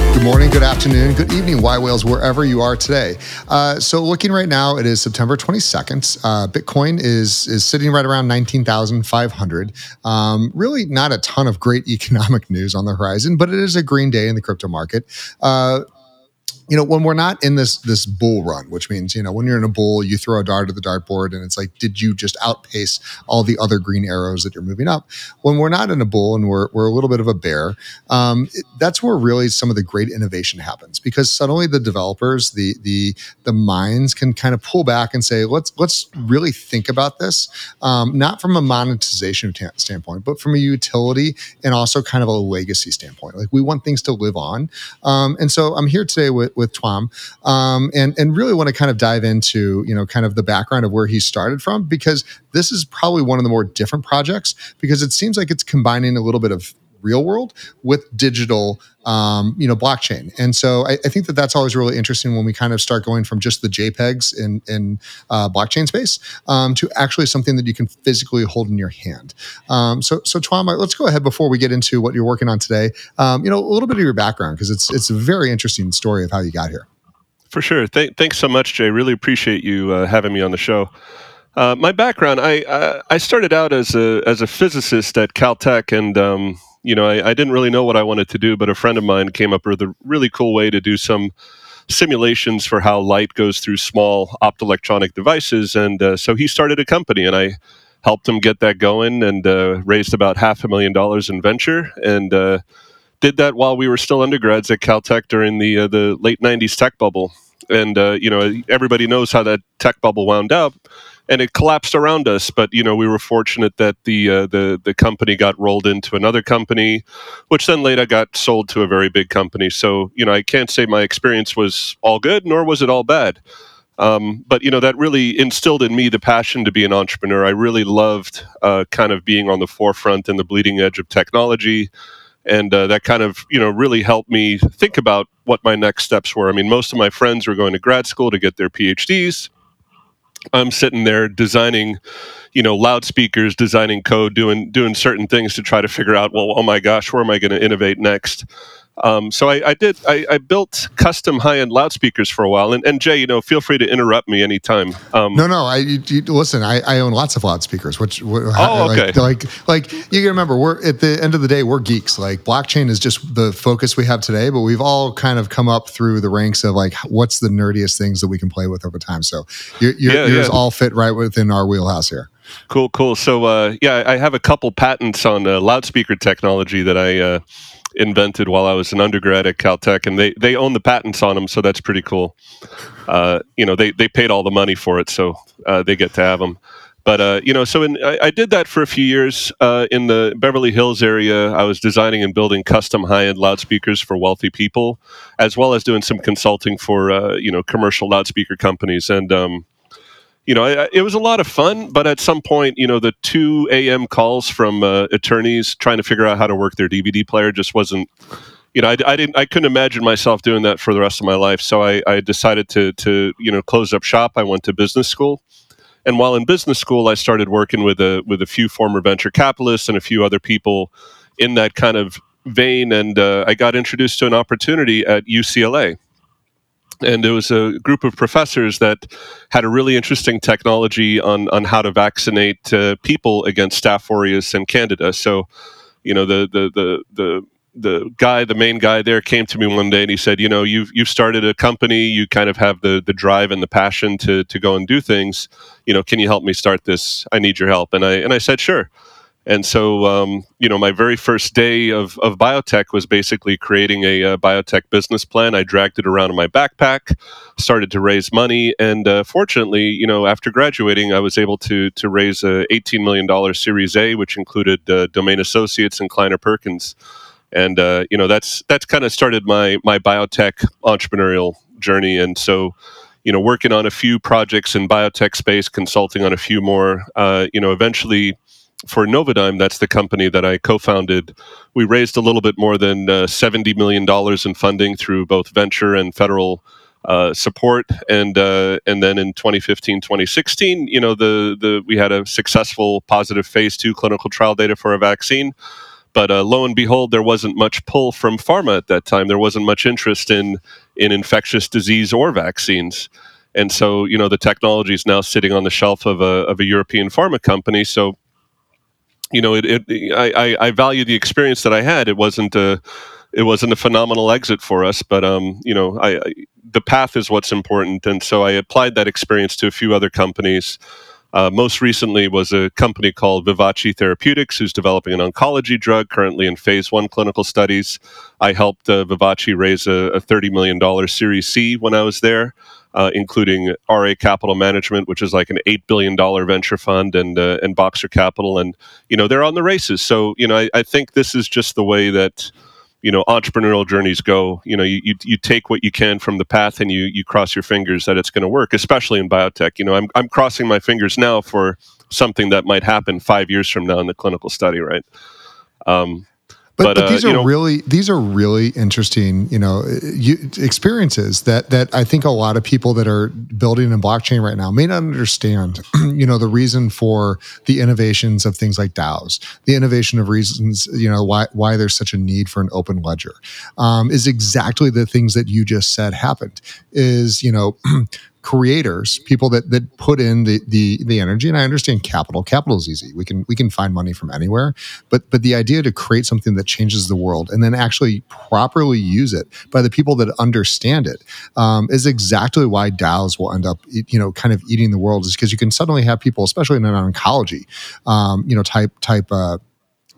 Good morning, good afternoon, good evening, Y Whales, wherever you are today. Uh, so, looking right now, it is September 22nd. Uh, Bitcoin is is sitting right around 19,500. Um, really, not a ton of great economic news on the horizon, but it is a green day in the crypto market. Uh, you know when we're not in this this bull run which means you know when you're in a bull you throw a dart at the dartboard and it's like did you just outpace all the other green arrows that you're moving up? When we're not in a bull and we're, we're a little bit of a bear um, it, that's where really some of the great innovation happens because suddenly the developers the the the minds can kind of pull back and say let's let's really think about this um, not from a monetization t- standpoint but from a utility and also kind of a legacy standpoint. Like we want things to live on. Um, and so i'm here today with with Tuom, um, and and really want to kind of dive into you know kind of the background of where he started from because this is probably one of the more different projects because it seems like it's combining a little bit of real world with digital um, you know blockchain. And so I, I, think that that's always really interesting when we kind of start going from just the jpegs in in uh, blockchain space um, to actually something that you can physically hold in your hand. Um, so so Tuom, let's go ahead before we get into what you're working on today. Um, you know a little bit of your background because it's it's a very interesting story of how you got here. For sure. Th- thanks so much jay. Really appreciate you uh, having me on the show. Uh, my background, I, I, I started out as a as a physicist at Caltech, and um, you know, I, I, didn't really know what I wanted to do, but a friend of mine came up with a really cool way to do some simulations for how light goes through small optoelectronic devices. And uh, so he started a company, and I helped him get that going and uh, raised about half a million dollars in venture. And uh, did that while we were still undergrads at Caltech during the uh, the late '90s tech bubble. And uh, you know, everybody knows how that tech bubble wound up and it collapsed around us. But you know, we were fortunate that the uh, the the company got rolled into another company, which then later got sold to a very big company. So you know, I can't say my experience was all good, nor was it all bad. Um, but you know that really instilled in me the passion to be an entrepreneur. I really loved uh, kind of being on the forefront and the bleeding edge of technology, and uh, that kind of you know really helped me think about what my next steps were. I mean, most of my friends were going to grad school to get their PhDs. I'm sitting there designing, you know, loudspeakers, designing code, doing doing certain things to try to figure out, well, oh my gosh, where am I going to innovate next? Um, so I, I did. I, I, built custom high-end loudspeakers for a while. And, and, Jay, you know, feel free to interrupt me anytime. Um, no, no. I you, you, listen. I, I, own lots of loudspeakers. Which oh, okay. Like, like, like you can remember, we're at the end of the day, we're geeks. Like blockchain is just the focus we have today, but we've all kind of come up through the ranks of like, what's the nerdiest things that we can play with over time. So you're, yeah, yours yeah. all fit right within our wheelhouse here. Cool, cool. So uh, yeah, I have a couple patents on uh, loudspeaker technology that I. Uh, invented while I was an undergrad at Caltech, and they they own the patents on them, so that's pretty cool. Uh, you know, they they paid all the money for it, so uh, they get to have them. But uh, you know, so in, I, I, did that for a few years uh, in the Beverly Hills area. I was designing and building custom high-end loudspeakers for wealthy people, as well as doing some consulting for uh, you know commercial loudspeaker companies. And um, you know, it, it, was a lot of fun, but at some point, you know, the 2 a.m. calls from uh, attorneys trying to figure out how to work their DVD player just wasn't, you know, I, I, didn't, I couldn't imagine myself doing that for the rest of my life. So I, I decided to, to, you know, close up shop. I went to business school. And while in business school, I started working with a, with a few former venture capitalists and a few other people in that kind of vein. And uh, I got introduced to an opportunity at UCLA and it was a group of professors that had a really interesting technology on on how to vaccinate uh, people against Staph aureus and Candida. So, you know, the the the the the guy, the main guy there, came to me one day and he said, "You know, you've you've started a company. You kind of have the the drive and the passion to to go and do things. You know, can you help me start this? I need your help." And I and I said, "Sure." And so, um, you know, my very first day of, of biotech was basically creating a, a, uh, biotech business plan. I dragged it around in my backpack, started to raise money, and uh, fortunately, you know, after graduating, I was able to to raise a $18 million Series A, which included uh, Domain Associates and Kleiner Perkins, and uh, you know, that's that's kind of started my my biotech entrepreneurial journey. And so, you know, working on a few projects in biotech space, consulting on a few more, uh, you know, eventually for NovaDigm, that's the company that I co-founded. We raised a little bit more than uh, seventy million dollars in funding through both venture and federal uh, support, and uh, and then in 2015, 2016, you know, the the we had a successful positive phase two clinical trial data for a vaccine. But uh, lo and behold, there wasn't much pull from pharma at that time. There wasn't much interest in in infectious disease or vaccines. And so, you know, the technology is now sitting on the shelf of a, of a European pharma company. So you know, it, it I, I value the experience that I had. It wasn't a it wasn't a phenomenal exit for us, but um, you know, I, I, the path is what's important, and so I applied that experience to a few other companies. Uh, most recently was a company called Vivace Therapeutics, who's developing an oncology drug currently in phase one clinical studies. I helped uh, Vivace raise a, a $30 million Series C when I was there uh, including RA Capital Management, which is like an eight billion dollar venture fund, and uh, and Boxer Capital, and you know they're on the races. So you know I, I think this is just the way that you know entrepreneurial journeys go. You know you, you, take what you can from the path and you you cross your fingers that it's going to work especially in biotech. You know I'm, I'm crossing my fingers now for something that might happen five years from now in the clinical study right? Um, but, but, but these uh, are know, really these are really interesting, you know, you, experiences that that I think a lot of people that are building in blockchain right now may not understand. you know, the reason for the innovations of things like DAOs, the innovation of reasons, you know, why why there's such a need for an open ledger, um, is exactly the things that you just said happened. Is you know creators, people that that put in the the the energy. And I understand capital. Capital is easy. We can we can find money from anywhere. But but the idea to create something that changes the world and then actually properly use it by the people that understand it um, is exactly why DAOs will end up you know kind of eating the world. Is because you can suddenly have people, especially in an oncology, um, you know type type. Uh,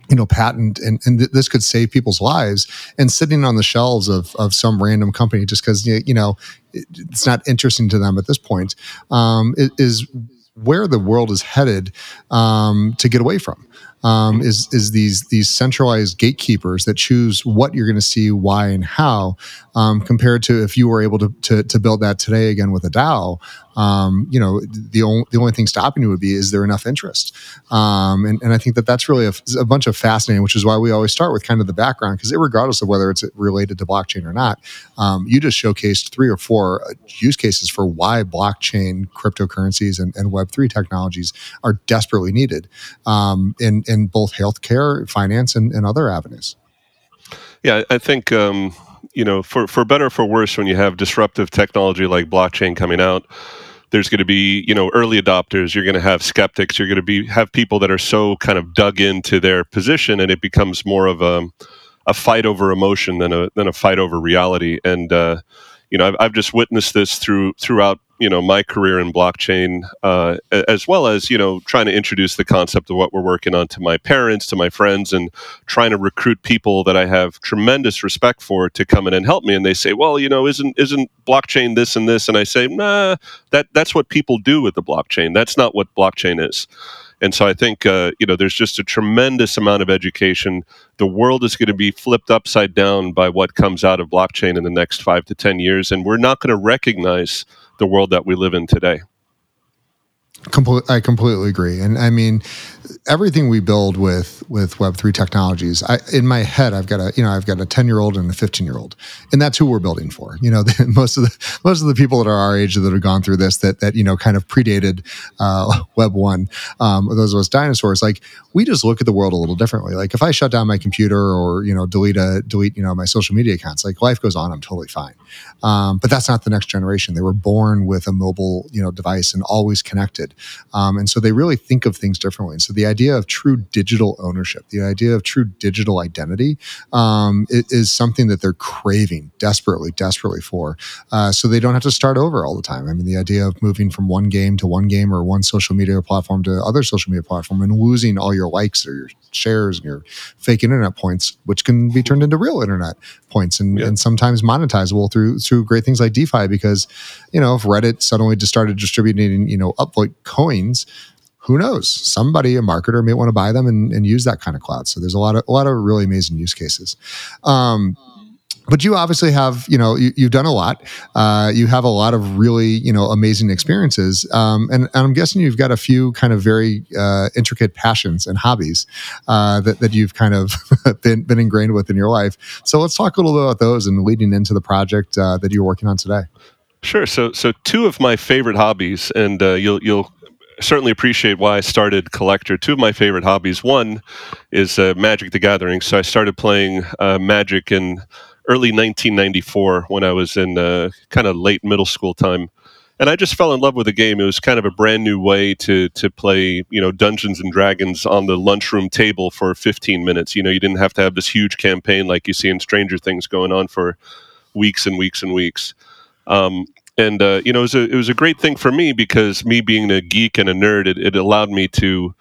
you know patent and, and th- this could save people's lives and sitting on the shelves of, of some random company just because you know it's not interesting to them at this point um, is where the world is headed um, to get away from um, is is these these centralized gatekeepers that choose what you're going to see, why, and how, um, compared to if you were able to, to, to build that today again with a DAO. Um, you know, the only the only thing stopping you would be is there enough interest, um, and and I think that that's really a, a, bunch of fascinating, which is why we always start with kind of the background because regardless of whether it's related to blockchain or not, um, you just showcased three or four uh, use cases for why blockchain, cryptocurrencies, and, and Web three technologies are desperately needed, um, and in both healthcare, finance, and, and other avenues. Yeah, I think um, you know, for for better or for worse, when you have disruptive technology like blockchain coming out, there's going to be you know early adopters. You're going to have skeptics. You're going to be have people that are so kind of dug into their position, and it becomes more of a a fight over emotion than a than a fight over reality. And uh, you know, I've, I've just witnessed this through throughout you know my career in blockchain, uh, as well as you know trying to introduce the concept of what we're working on to my parents, to my friends, and trying to recruit people that I have tremendous respect for to come in and help me. And they say, well, you know, isn't isn't blockchain this and this? And I say, nah, that that's what people do with the blockchain. That's not what blockchain is. And so I think uh, you know there's just a tremendous amount of education. The world is going to be flipped upside down by what comes out of blockchain in the next five to ten years, and we're not going to recognize the world that we live in today. Complete, I completely agree, and I mean, everything we build with with Web three technologies. I, in my head, I've got a you know I've got a ten year old and a fifteen year old, and that's who we're building for. You know, the, most of the most of the people that are our age that have gone through this that that you know kind of predated uh, Web one, um, those of us dinosaurs. Like we just look at the world a little differently. Like if I shut down my computer or you know delete a delete you know my social media accounts, like life goes on. I'm totally fine. Um, but that's not the next generation. They were born with a mobile you know device and always connected did. Um, and so they really think of things differently. And so the idea of true digital ownership, the idea of true digital identity, um, is something that they're craving desperately, desperately for. Uh, so they don't have to start over all the time. I mean, the idea of moving from one game to one game or one social media platform to other social media platform and losing all your likes or your shares and your fake internet points, which can be turned into real internet points and, yeah. and sometimes monetizable through through great things like DeFi. Because you know, if Reddit suddenly just started distributing you know upvote coins, who knows? Somebody, a marketer, may want to buy them and, and use that kind of cloud. So there's a lot of a lot of really amazing use cases. Um, but you obviously have you know you, have done a lot uh, you have a lot of really you know amazing experiences um, and, and, i'm guessing you've got a few kind of very uh, intricate passions and hobbies uh, that, that you've kind of been, been ingrained with in your life so let's talk a little bit about those and leading into the project uh, that you're working on today sure so so two of my favorite hobbies and uh, you'll you'll certainly appreciate why I started Collector. Two of my favorite hobbies. One is uh, Magic the Gathering. So I started playing uh, Magic in early 1994 when I was in uh, kind of late middle school time. And I just fell in love with the game. It was kind of a brand new way to to play, you know, Dungeons and Dragons on the lunchroom table for 15 minutes. You know, you didn't have to have this huge campaign like you see in Stranger Things going on for weeks and weeks and weeks. Um, and uh, you know, it was a it was a great thing for me because me being a geek and a nerd, it, it allowed me to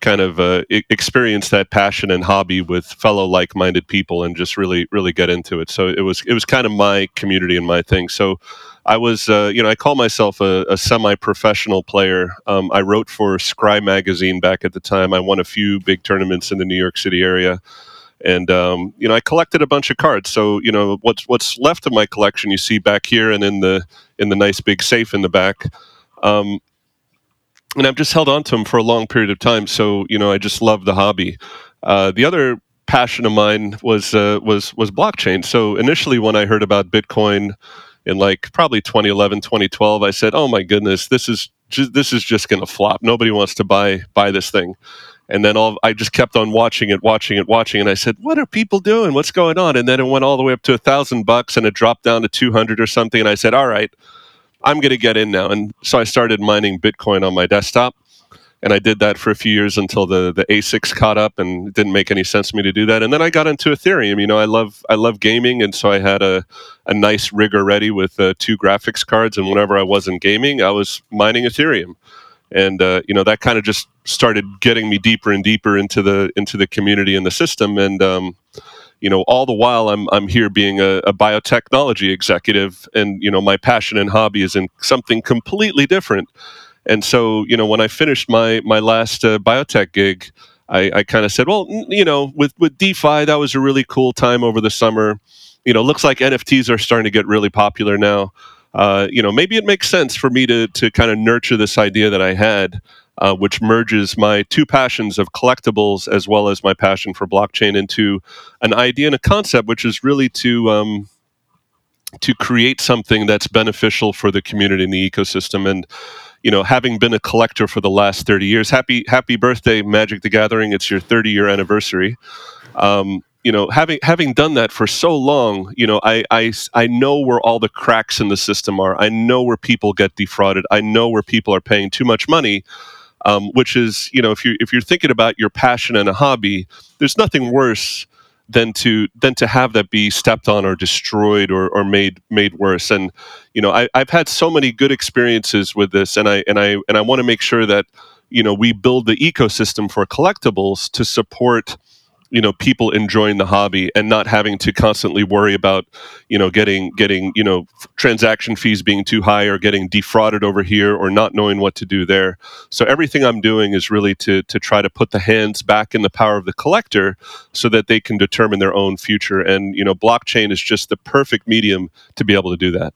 kind of uh, experience that passion and hobby with fellow like-minded people and just really really get into it. So it was it was kind of my community and my thing. So i was uh, you know i call myself a, a semi-professional player. Um, i wrote for Scrye magazine back at the time. I won a few big tournaments in the new york city area and um, you know i collected a bunch of cards so you know what's what's left of my collection you see back here and in the in the nice big safe in the back um, and I've just held on to them for a long period of time. So you know, I just love the hobby. Uh, the other passion of mine was uh, was was blockchain. So initially, when I heard about Bitcoin in like probably 2011, 2012, I said, "Oh my goodness, this is just, this is just going to flop. Nobody wants to buy buy this thing." And then all I just kept on watching it, watching it, watching, and I said, "What are people doing? What's going on?" And then it went all the way up to a thousand bucks, and it dropped down to two hundred or something. And I said, "All right." I'm going to get in now. And so I started mining Bitcoin on my desktop. And I did that for a few years until the, the ASICs caught up and it didn't make any sense to me to do that. And then I got into Ethereum. You know, I love I love gaming, and so I had a, a nice rigger ready with uh, two graphics cards. And whenever I wasn't gaming, I was mining Ethereum. And uh, you know that kind of just started getting me deeper and deeper into the into the community and the system. And um, you know, all the while I'm I'm here being a, a, biotechnology executive, and you know, my passion and hobby is in something completely different. And so, you know, when I finished my my last uh, biotech gig, I, I kind of said, well, you know, with with DeFi, that was a really cool time over the summer. You know, looks like NFTs are starting to get really popular now. Uh, you know, maybe it makes sense for me to to kind of nurture this idea that I had uh, which merges my two passions of collectibles as well as my passion for blockchain into an idea and a concept, which is really to um, to create something that's beneficial for the community and the ecosystem. And you know, having been a collector for the last thirty years, happy happy birthday, Magic the Gathering! It's your thirty year anniversary. Um, you know, having having done that for so long, you know, I, I I know where all the cracks in the system are. I know where people get defrauded. I know where people are paying too much money um, which is you know if you if you're thinking about your passion and a hobby, there's nothing worse than to than to have that be stepped on or destroyed or, or made made worse. And you know I, I've had so many good experiences with this, and I and I and I want to make sure that you know we build the ecosystem for collectibles to support you know people enjoying the hobby and not having to constantly worry about you know getting getting you know transaction fees being too high or getting defrauded over here or not knowing what to do there. So everything i'm doing is really to to try to put the hands back in the power of the collector so that they can determine their own future. And you know blockchain is just the perfect medium to be able to do that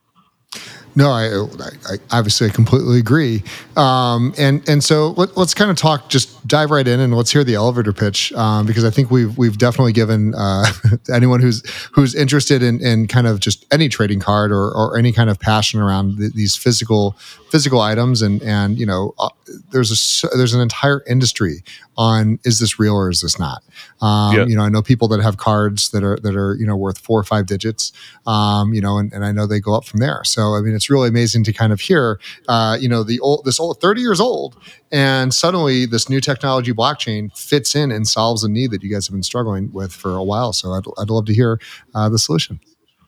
no, I, I, I obviously I completely agree. Um, and and so let, us kind of talk, just dive right in, and let's hear the elevator pitch um, because I think we've we've definitely given uh, anyone who's who's interested in, in kind of just any trading card or, or any kind of passion around th- these physical physical items, and and you know uh, there's a there's an entire industry on is this real or is this not? Um, yeah. You know, I know people that have cards that are that are you know worth four or five digits. Um, you know, and, and I know they go up from there. So I mean, it's really amazing to kind of hear, uh, you know, the old this old 30 years old, and suddenly this new technology blockchain fits in and solves a need that you guys have been struggling with for a while. So I'd, I'd love to hear uh, the solution.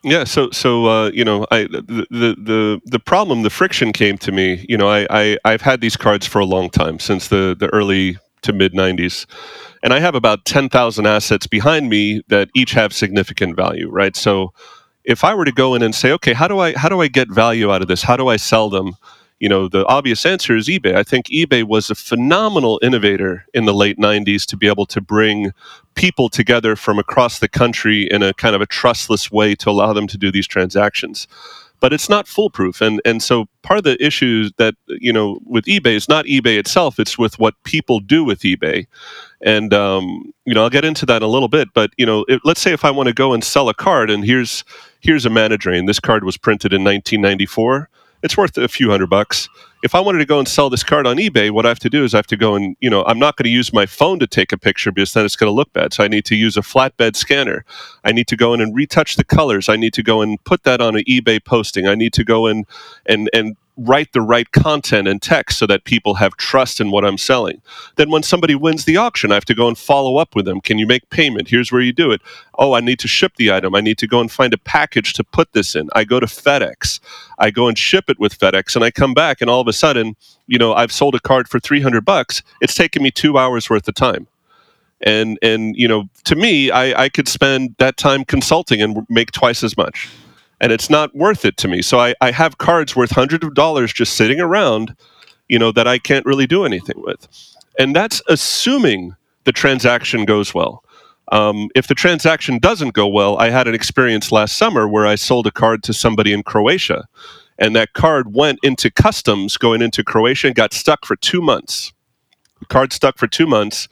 Yeah, so so uh, you know, I the, the the the problem, the friction came to me. You know, I, I I've had these cards for a long time since the the early to mid '90s, and I have about ten thousand assets behind me that each have significant value. Right, so if I were to go in and say, okay, how do I how do I get value out of this? How do I sell them? You know, the obvious answer is eBay. I think eBay was a phenomenal innovator in the late 90s to be able to bring people together from across the country in a kind of a trustless way to allow them to do these transactions but it's not foolproof. And and so part of the issue that you know with eBay is not eBay itself; it's with what people do with eBay. And um, you know, I'll get into that in a little bit. But you know, it, let's say if I want to go and sell a card, and here's here's a mana drain. This card was printed in 1994 it's worth a few hundred bucks. If I wanted to go and sell this card on eBay, what I have to do is I have to go and, you know, I'm not going to use my phone to take a picture because then it's going to look bad. So I need to use a flatbed scanner. I need to go in and retouch the colors. I need to go and put that on an eBay posting. I need to go in and, and write the right content and text so that people have trust in what I'm selling. Then when somebody wins the auction, I have to go and follow up with them. Can you make payment? Here's where you do it. Oh, I need to ship the item. I need to go and find a package to put this in. I go to FedEx. I go and ship it with FedEx and I come back and all of a sudden, you know, I've sold a card for 300 bucks. It's taken me 2 hours worth of time and and you know to me I, I could spend that time consulting and make twice as much and it's not worth it to me. So I, I have cards worth hundreds of dollars just sitting around, you know, that I can't really do anything with. And that's assuming the transaction goes well. Um, if the transaction doesn't go well, I had an experience last summer where I sold a card to somebody in Croatia, and that card went into customs going into Croatia and got stuck for two months. The card stuck for two months,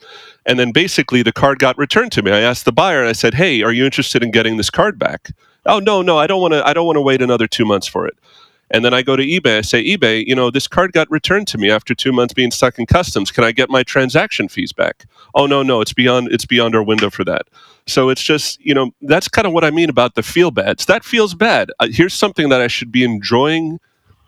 and then basically the card got returned to me. I asked the buyer, I said, "Hey, are you interested in getting this card back?" Oh no no i don't want to i don't want to wait another two months for it. And then i go to ebay i say ebay you know this card got returned to me after two months being stuck in customs. Can i get my transaction fees back? Oh no no it's beyond it's beyond our window for that. So it's just you know that's kind of what i mean about the feel bads that feels bad. Uh, here's something that i should be enjoying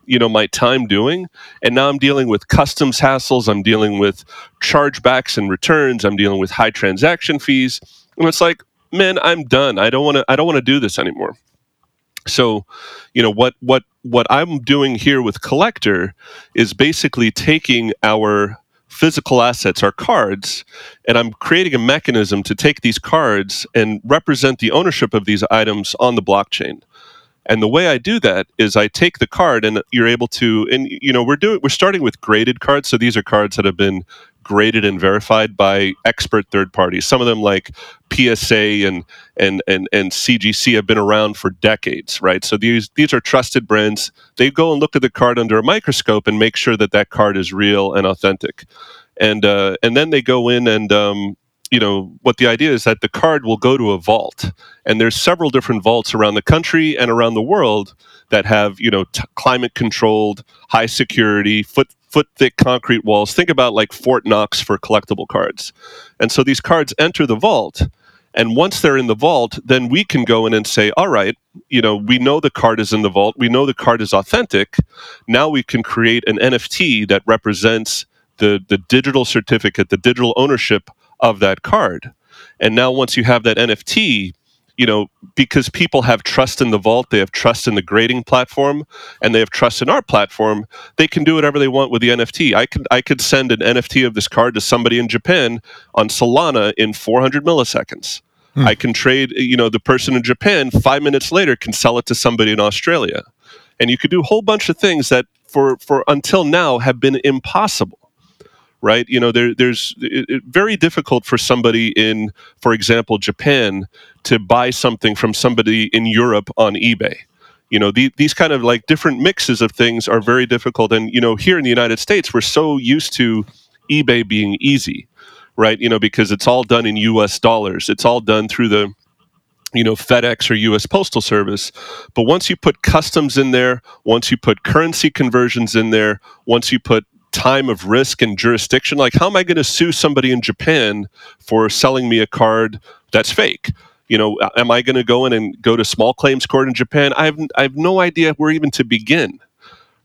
you know my time doing. And now i'm dealing with customs hassles. I'm dealing with chargebacks and returns. I'm dealing with high transaction fees. And it's like man, I'm done. I don't want to. I don't want to do this anymore. So, you know what what what I'm doing here with Collector is basically taking our physical assets, our cards, and I'm creating a mechanism to take these cards and represent the ownership of these items on the blockchain. And the way I do that is I take the card and you're able to and you know we're doing we're starting with graded cards so these are cards that have been graded and verified by expert third parties. Some of them, like PSA and and and and CGC, have been around for decades, right? So these these are trusted brands. They go and look at the card under a microscope and make sure that that card is real and authentic, and uh, and then they go in and um, you know what the idea is that the card will go to a vault and there's several different vaults around the country and around the world that have you know t- climate controlled high security foot foot thick concrete walls. Think about like fort knox for collectible cards. And so these cards enter the vault and once they're in the vault then we can go in and say all right you know we know the card is in the vault. We know the card is authentic. Now we can create an nft that represents the the digital certificate the digital ownership of that card. And now once you have that NFT, you know, because people have trust in the vault, they have trust in the grading platform, and they have trust in our platform, they can do whatever they want with the NFT. I could I could send an NFT of this card to somebody in Japan on Solana in 400 milliseconds. Hmm. I can trade, you know, the person in Japan 5 minutes later can sell it to somebody in Australia. And you could do a whole bunch of things that for for until now have been impossible right? You know, there, there's it, it, very difficult for somebody in, for example, Japan to buy something from somebody in Europe on eBay. You know, the, these kind of like different mixes of things are very difficult. And, you know, here in the United States, we're so used to eBay being easy, right? You know, because it's all done in US dollars, it's all done through the, you know FedEx or US Postal Service but once you put customs in there once you put currency conversions in there once you put time of risk and jurisdiction. Like, how am I going to sue somebody in Japan for selling me a card that's fake? You know, am I going to go in and go to small claims court in Japan? I have, I have no idea where even to begin.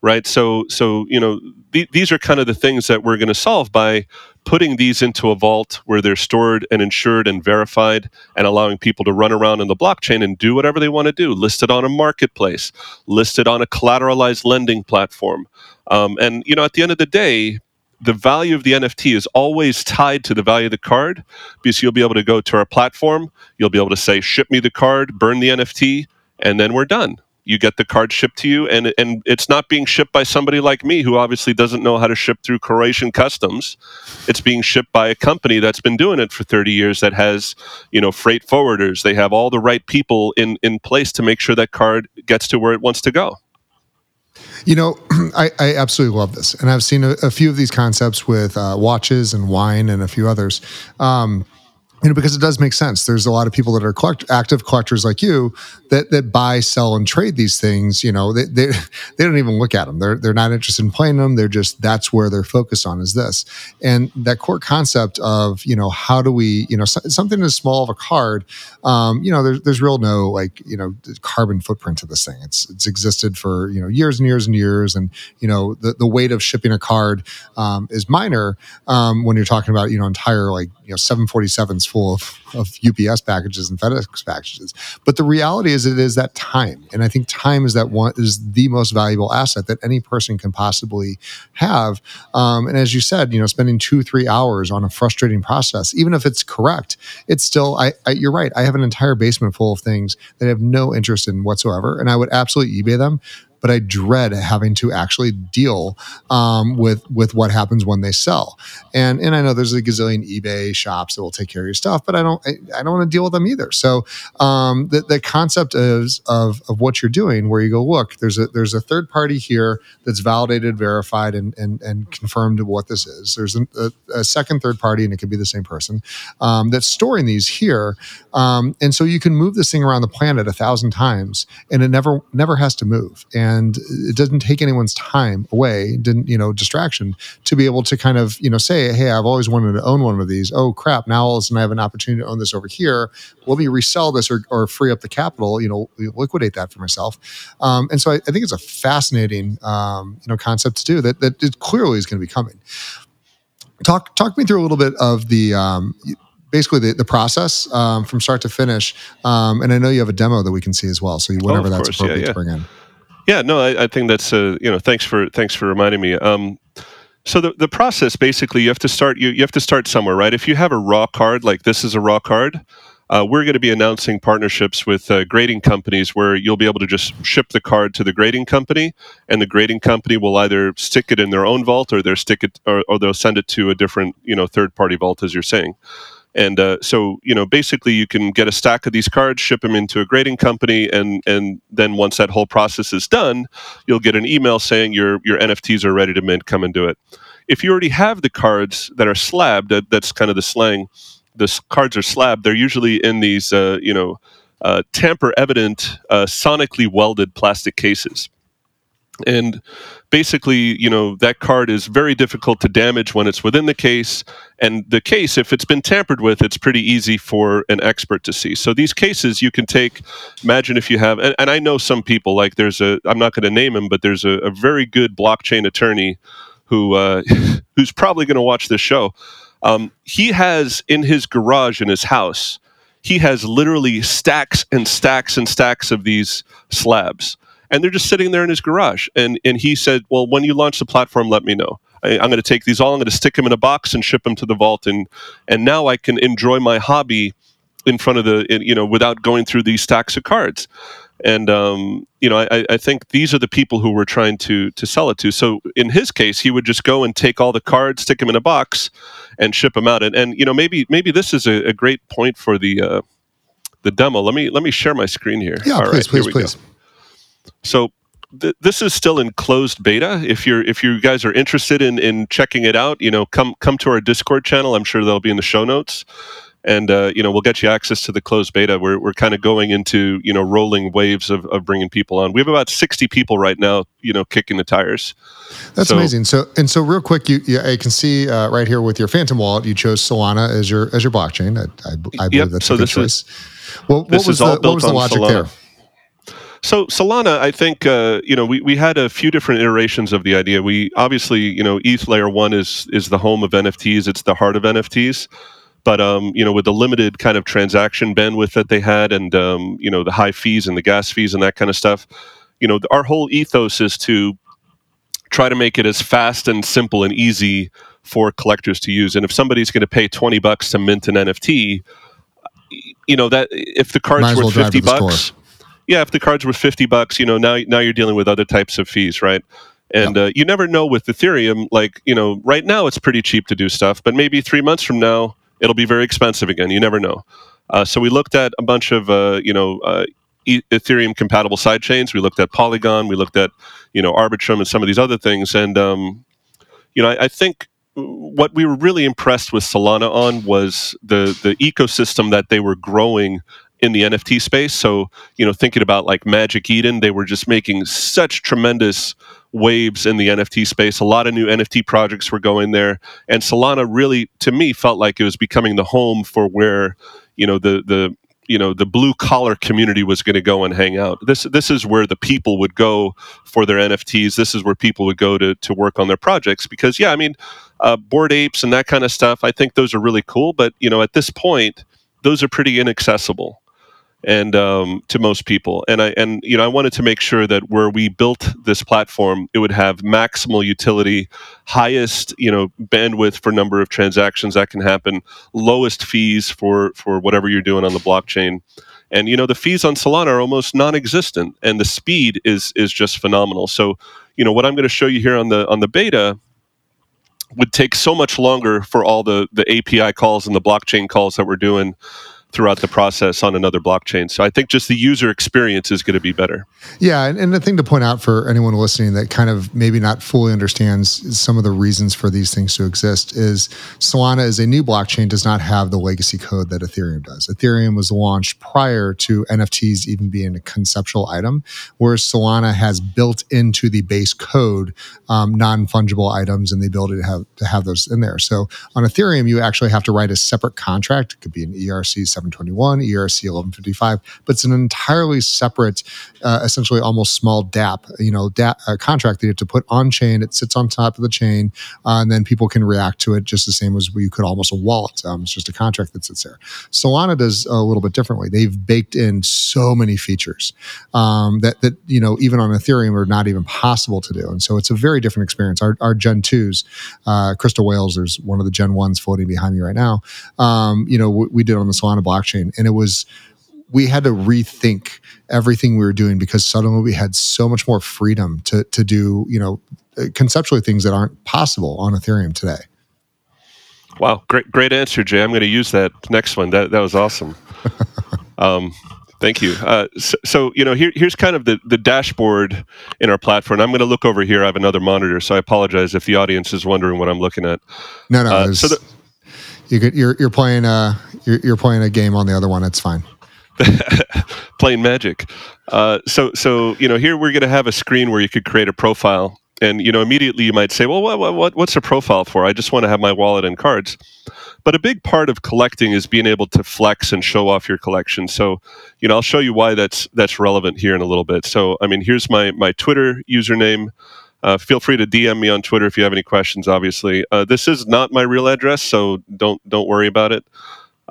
Right? So so you know th- these are kind of the things that we're going to solve by putting these into a vault where they're stored and insured and verified and allowing people to run around in the blockchain and do whatever they want to do listed on a marketplace listed on a collateralized lending platform um, and you know at the end of the day the value of the NFT is always tied to the value of the card because you'll be able to go to our platform, you'll be able to say, ship me the card, burn the NFT, and then we're done. You get the card shipped to you, and, and it's not being shipped by somebody like me who obviously doesn't know how to ship through Croatian customs. It's being shipped by a company that's been doing it for 30 years that has, you know, freight forwarders. They have all the right people in, in place to make sure that card gets to where it wants to go. You know, I, I, absolutely love this, and I've seen a, a few of these concepts with uh, watches and wine and a few others. Um, you know, because it does make sense. There's a lot of people that are collect, active collectors like you that that buy, sell, and trade these things. You know, they, they they don't even look at them. They're they're not interested in playing them. They're just that's where they're focused on is this. And that core concept of you know how do we you know something as small of a card, um, you know, there's there's real no like you know carbon footprint to this thing. It's it's existed for you know years and years and years, and you know the the weight of shipping a card um, is minor um, when you're talking about you know entire like you know 747s full of, of UPS packages and FedEx packages. But the reality is, it is that time, and I think time is that one is the most valuable asset that any person can possibly have. Um, and as you said, you know, spending two three hours on a frustrating process, even if it's correct, it's still. I, I you're right. I have an entire basement full of things that I have no interest in whatsoever, and I would absolutely eBay them but I dread having to actually deal um, with with what happens when they sell. And and I know there's a gazillion eBay shops that will take care of your stuff, but I don't I, I don't want to deal with them either. So um, the the concept is of of what you're doing, where you go, look, there's a there's a third party here that's validated, verified, and and and confirmed what this is. There's a, a, second third party, and it could be the same person um, that's storing these here, um, and so you can move this thing around the planet a thousand times, and it never never has to move. And and it doesn't take anyone's time away didn't you know distraction to be able to kind of you know say hey i've always wanted to own one of these oh crap now all of a sudden i have an opportunity to own this over here let me resell this or, or free up the capital you know liquidate that for myself um, and so I, I, think it's a fascinating um, you know concept to do that that it clearly is going to be coming talk talk me through a little bit of the um, basically the, the process um, from start to finish. Um, and I know you have a demo that we can see as well. So whenever oh, that's appropriate yeah, yeah. to bring in. Yeah, no, I, I think that's uh, you know thanks for thanks for reminding me. Um, so the, the process basically you have to start you, you have to start somewhere, right? If you have a raw card like this is a raw card, uh, we're going to be announcing partnerships with uh, grading companies where you'll be able to just ship the card to the grading company, and the grading company will either stick it in their own vault or they'll stick it or, or they'll send it to a different you know third party vault, as you're saying. And uh, so, you know, basically, you can get a stack of these cards, ship them into a grading company, and and then once that whole process is done, you'll get an email saying your your NFTs are ready to mint. Come and do it. If you already have the cards that are slabbed, that, that's kind of the slang. The cards are slabbed. They're usually in these, uh, you know, uh, tamper evident, uh, sonically welded plastic cases. And basically, you know, that card is very difficult to damage when it's within the case. And the case, if it's been tampered with, it's pretty easy for an expert to see. So these cases you can take, imagine if you have, and, and I know some people, like there's a, I'm not going to name him, but there's a, a, very good blockchain attorney who uh, who's probably going to watch this show. Um, he has in his garage in his house, he has literally stacks and stacks and stacks of these slabs and they're just sitting there in his garage. And and he said, "Well, when you launch the platform, let me know. I, am going to take these all. I'm going to stick them in a box and ship them to the vault. And and now I can enjoy my hobby in front of the you know without going through these stacks of cards." And um, you know, I, I think these are the people who we're trying to to sell it to. So in his case, he would just go and take all the cards, stick them in a box, and ship them out. And, and you know, maybe maybe this is a, a great point for the uh, the demo. Let me let me share my screen here. Yeah, all please, right, please, please. Go. So th- this is still in closed beta. If you're if you guys are interested in in checking it out, you know, come come to our Discord channel. I'm sure they'll be in the show notes. And uh, you know we'll get you access to the closed beta. We're, we're kind of going into you know rolling waves of, of bringing people on. We have about sixty people right now, you know, kicking the tires. That's so, amazing. So and so, real quick, you, you I can see uh, right here with your Phantom wallet, you chose Solana as your as your blockchain. I, I, I believe yep. that's so a good choice. Is, well, what was the, what was the logic Solana. there? So Solana, I think uh, you know we, we had a few different iterations of the idea. We obviously you know ETH layer one is is the home of NFTs. It's the heart of NFTs. But um, you know, with the limited kind of transaction bandwidth that they had, and um, you know the high fees and the gas fees and that kind of stuff, you know, our whole ethos is to try to make it as fast and simple and easy for collectors to use. And if somebody's going to pay twenty bucks to mint an NFT, you know that if the card's worth well fifty bucks, yeah, if the card's were fifty bucks, you know now now you're dealing with other types of fees, right? And uh, you never know with Ethereum. Like you know, right now it's pretty cheap to do stuff, but maybe three months from now it'll be very expensive again. You never know. Uh, so we looked at a bunch of uh, you know uh, e- Ethereum compatible sidechains. We looked at Polygon. We looked at you know Arbitrum and some of these other things. And um, you know I, I, think what we were really impressed with Solana on was the the ecosystem that they were growing in the NFT space. So, you know, thinking about like Magic Eden, they were just making such tremendous waves in the NFT space. A lot of new NFT projects were going there, and Solana really, to me, felt like it was becoming the home for where you know the the you know the blue collar community was going to go and hang out. This this is where the people would go for their NFTs. This is where people would go to to work on their projects because yeah, I mean, uh, bored apes and that kind of stuff. I think those are really cool, but you know, at this point, those are pretty inaccessible and um, to most people. And I and you know I wanted to make sure that where we built this platform, it would have maximal utility, highest you know bandwidth for number of transactions that can happen, lowest fees for for whatever you're doing on the blockchain. And you know the fees on Solana are almost non-existent, and the speed is is just phenomenal. So, you know what I'm going to show you here on the on the beta would take so much longer for all the the API calls and the blockchain calls that we're doing throughout the process on another blockchain. So I think just the user experience is going to be better. Yeah, and, and the thing to point out for anyone listening that kind of maybe not fully understands some of the reasons for these things to exist is Solana is a new blockchain does not have the legacy code that Ethereum does. Ethereum was launched prior to NFTs even being a conceptual item, whereas Solana has built into the base code um, non-fungible items and the ability to have to have those in there. So on Ethereum, you actually have to write a separate contract. It could be an ERC 721, ERC 1155, but it's an entirely separate, uh, essentially almost small DAP, you know, DApp, uh, contract that you have to put on chain. It sits on top of the chain, uh, and then people can react to it just the same as you could almost a wallet. Um, it's just a contract that sits there. Solana does a little bit differently. They've baked in so many features um, that that you know even on Ethereum are not even possible to do, and so it's a very different experience. Our, our Gen twos, uh, Crystal Whales, there's one of the Gen ones floating behind me right now. Um, you know, we, we did on the Solana blockchain. And it was, we had to rethink everything we were doing because suddenly we had so much more freedom to, to do, you know, conceptually things that aren't possible on Ethereum today. Wow, great, great answer, Jay. I'm going to use that next one. That that was awesome. um, thank you. Uh, so, so, you know, here, here's kind of the, the dashboard in our platform. I'm going to look over here. I have another monitor, so I apologize if the audience is wondering what I'm looking at. No, no. Uh, so the, you could, you're you're playing uh you're, you're playing a game on the other one. It's fine. playing magic. Uh, so so you know here we're going to have a screen where you could create a profile, and you know immediately you might say, well, what, what what's a profile for? I just want to have my wallet and cards. But a big part of collecting is being able to flex and show off your collection. So, you know, I'll show you why that's that's relevant here in a little bit. So, I mean, here's my my Twitter username. Uh, feel free to DM me on Twitter if you have any questions. Obviously, uh, this is not my real address, so don't don't worry about it.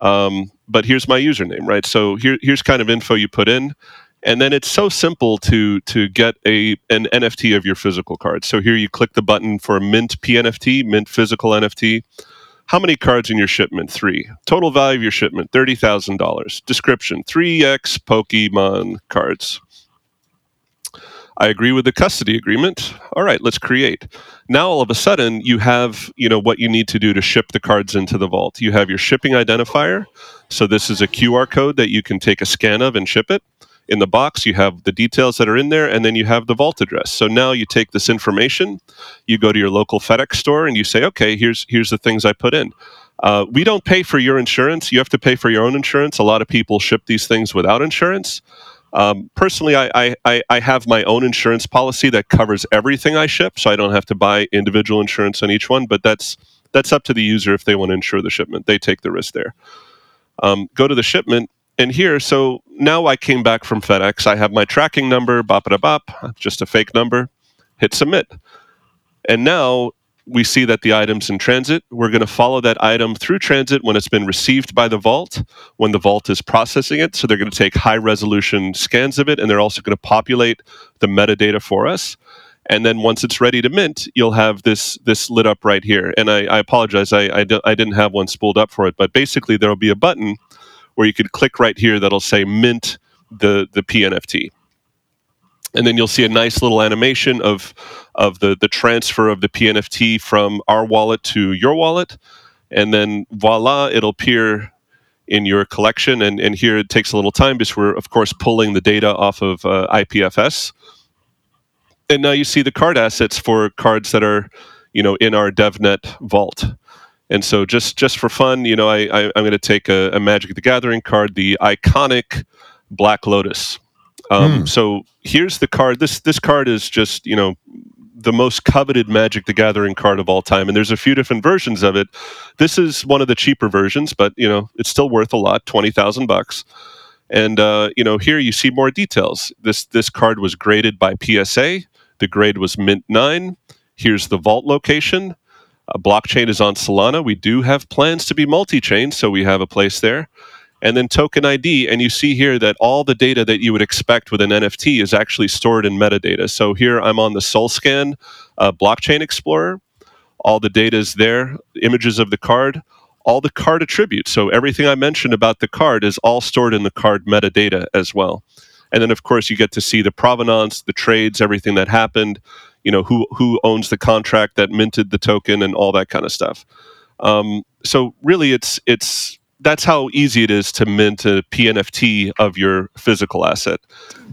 Um, but here's my username, right? So here, here's kind of info you put in, and then it's so simple to to get a an NFT of your physical card. So here you click the button for mint PNFT, mint physical NFT. How many cards in your shipment? Three. Total value of your shipment, thirty thousand dollars. Description: three X Pokemon cards. I agree with the custody agreement. All right, let's create. Now all of a sudden you have, you know, what you need to do to ship the cards into the vault. You have your shipping identifier. So this is a QR code that you can take a scan of and ship it. In the box, you have the details that are in there, and then you have the vault address. So now you take this information, you go to your local FedEx store, and you say, okay, here's here's the things I put in. Uh, we don't pay for your insurance. You have to pay for your own insurance. A lot of people ship these things without insurance. Um, personally, I, I, I have my own insurance policy that covers everything I ship, so I don't have to buy individual insurance on each one. But that's that's up to the user if they want to insure the shipment. They take the risk there. Um, go to the shipment, and here, so now I came back from FedEx. I have my tracking number, bop it bop, just a fake number. Hit submit, and now we see that the item's in transit. We're going to follow that item through transit when it's been received by the vault, when the vault is processing it. So they're going to take high resolution scans of it, and they're also going to populate the metadata for us. And then once it's ready to mint, you'll have this this lit up right here. And I, I apologize, I, I, I didn't have one spooled up for it, but basically there'll be a button where you could click right here that'll say mint the the PNFT and then you'll see a nice little animation of of the the transfer of the PNFT from our wallet to your wallet, and then voila, it'll appear in your collection. And and here it takes a little time because we're of course pulling the data off of uh, IPFS, and now you see the card assets for cards that are you know in our DevNet vault. And so just just for fun, you know, I, I am going to take a, a Magic the Gathering card, the iconic Black Lotus. Um, mm. So here's the card. This this card is just you know the most coveted Magic the Gathering card of all time, and there's a few different versions of it. This is one of the cheaper versions, but you know it's still worth a lot, twenty thousand bucks. And uh, you know here you see more details. This this card was graded by PSA. The grade was Mint nine. Here's the vault location. A blockchain is on Solana. We do have plans to be multi-chain, so we have a place there and then token ID. And you see here that all the data that you would expect with an NFT is actually stored in metadata. So here I'm on the SolScan uh, blockchain explorer. All the data is there, images of the card, all the card attributes. So everything I mentioned about the card is all stored in the card metadata as well. And then of course you get to see the provenance, the trades, everything that happened, you know, who who owns the contract that minted the token and all that kind of stuff. Um, so really it's it's that's how easy it is to mint a PNFT of your physical asset.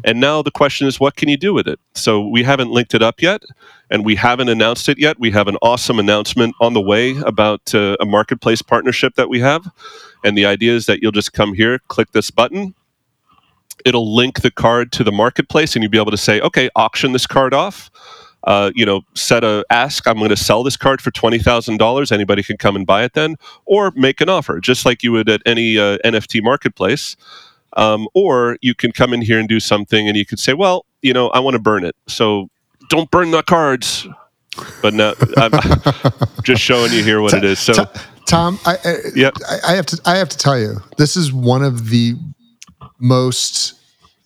And now the question is, what can you do with it? So we haven't linked it up yet, and we haven't announced it yet. We have an awesome announcement on the way about uh, a marketplace partnership that we have. And the idea is that you'll just come here, click this button. It'll link the card to the marketplace, and you'll be able to say, okay, auction this card off uh, you know, set a ask, I'm going to sell this card for $20,000. Anybody can come and buy it then, or make an offer, just like you would at any uh, NFT marketplace. Um, or you can come in here and do something and you could say, well, you know, I want to burn it. So don't burn the cards. But now I'm just showing you here what it is. So, Tuom, I, I, yep. I, I have to, I have to tell you, this is one of the most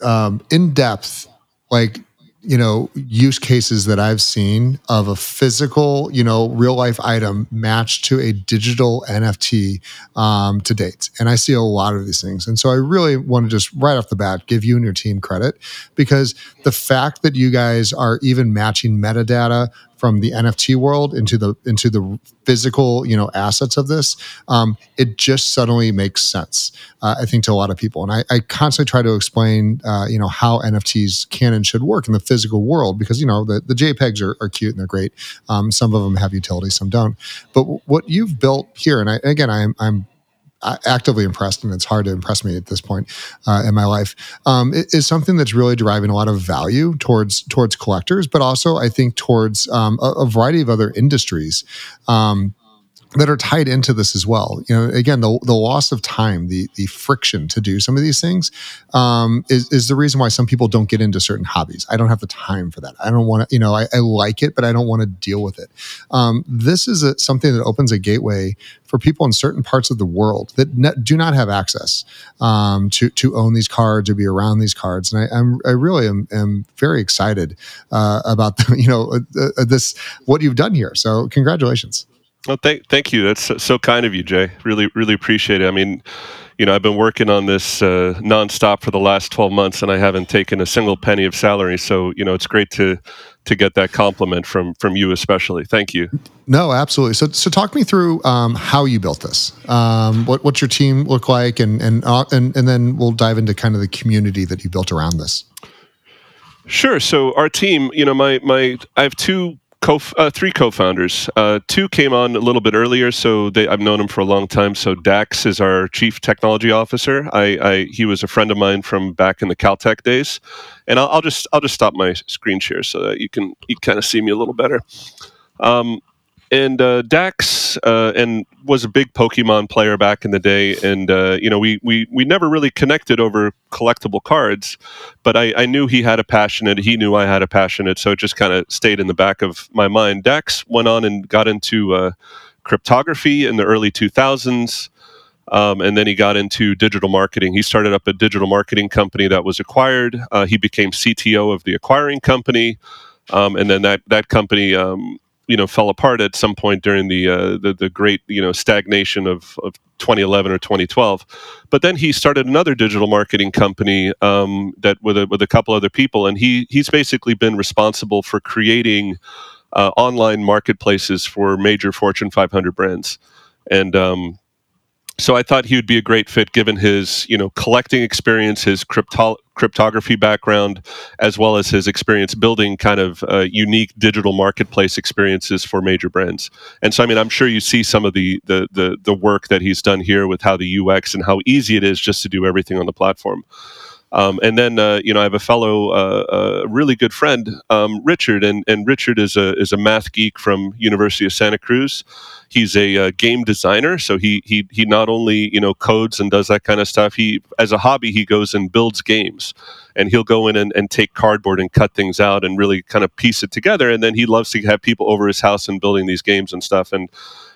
um, in depth, like you know use cases that i've seen of a physical you know real life item matched to a digital nft um, to date. And i see a lot of these things. And so i really want to just right off the bat give you and your team credit because the fact that you guys are even matching metadata from the NFT world into the into the physical you know assets of this, um, it just suddenly makes sense. Uh, I think to a lot of people, and I, I constantly try to explain uh, you know how NFTs can and should work in the physical world because you know the, the JPEGs are, are cute and they're great. Um, some of them have utility, some don't. But w- what you've built here, and I, again, I'm I'm actively impressed, and it's hard to impress me at this point uh, in my life, um, is something that's really deriving a lot of value towards towards collectors, but also I think towards um, a, a, variety of other industries. Um, that are tied into this as well. You know, again, the, the loss of time, the the friction to do some of these things, um, is is the reason why some people don't get into certain hobbies. I don't have the time for that. I don't want to, you know, I, I, like it, but I don't want to deal with it. Um, this is a, something that opens a gateway for people in certain parts of the world that ne- do not have access um, to to own these cards or be around these cards. And I, am I really am, am very excited uh, about the, you know uh, uh, this what you've done here. So congratulations. Well, thank thank you. That's so, so, kind of you, Jay. Really, really appreciate it. I mean, you know, I've been working on this uh, nonstop for the last twelve months, and I haven't taken a single penny of salary. So, you know, it's great to to get that compliment from from you, especially. Thank you. No, absolutely. So, so talk me through um, how you built this. Um, what what's your team look like, and and uh, and and then we'll dive into kind of the community that you built around this. Sure. So our team, you know, my my I have two co uh, three co-founders. Uh, two came on a little bit earlier, so they, I've known him for a long time. So Dax is our chief technology officer. I, I he was a friend of mine from back in the Caltech days, and I'll, I'll just I'll just stop my screen share so that you can you kind of see me a little better. Um, and uh, Dax uh, and was a big Pokemon player back in the day, and uh, you know we, we we never really connected over collectible cards, but I, I knew he had a passionate, he knew I had a passionate, so it just kind of stayed in the back of my mind. Dax went on and got into uh, cryptography in the early 2000s. Um, and then he got into digital marketing. He started up a digital marketing company that was acquired. Uh, he became CTO of the acquiring company, um, and then that that company um, you know fell apart at some point during the uh, the, the great you know stagnation of, of 2011 or 2012. But then he started another digital marketing company um, that with a, with a couple other people, and he he's basically been responsible for creating uh, online marketplaces for major Fortune 500 brands. And um, so I thought he would be a great fit given his, you know, collecting experience, his crypto- cryptography background, as well as his experience building kind of uh, unique digital marketplace experiences for major brands. And so, I mean, I'm sure you see some of the, the the the work that he's done here with how the UX and how easy it is just to do everything on the platform. Um, and then uh, you know I have a fellow, uh, uh, really good friend, um, Richard, and, and Richard is a is a math geek from University of Santa Cruz. He's a uh, game designer, so he he he not only you know codes and does that kind of stuff. He as a hobby he goes and builds games, and he'll go in and, and take cardboard and cut things out and really kind of piece it together. And then he loves to have people over his house and building these games and stuff. And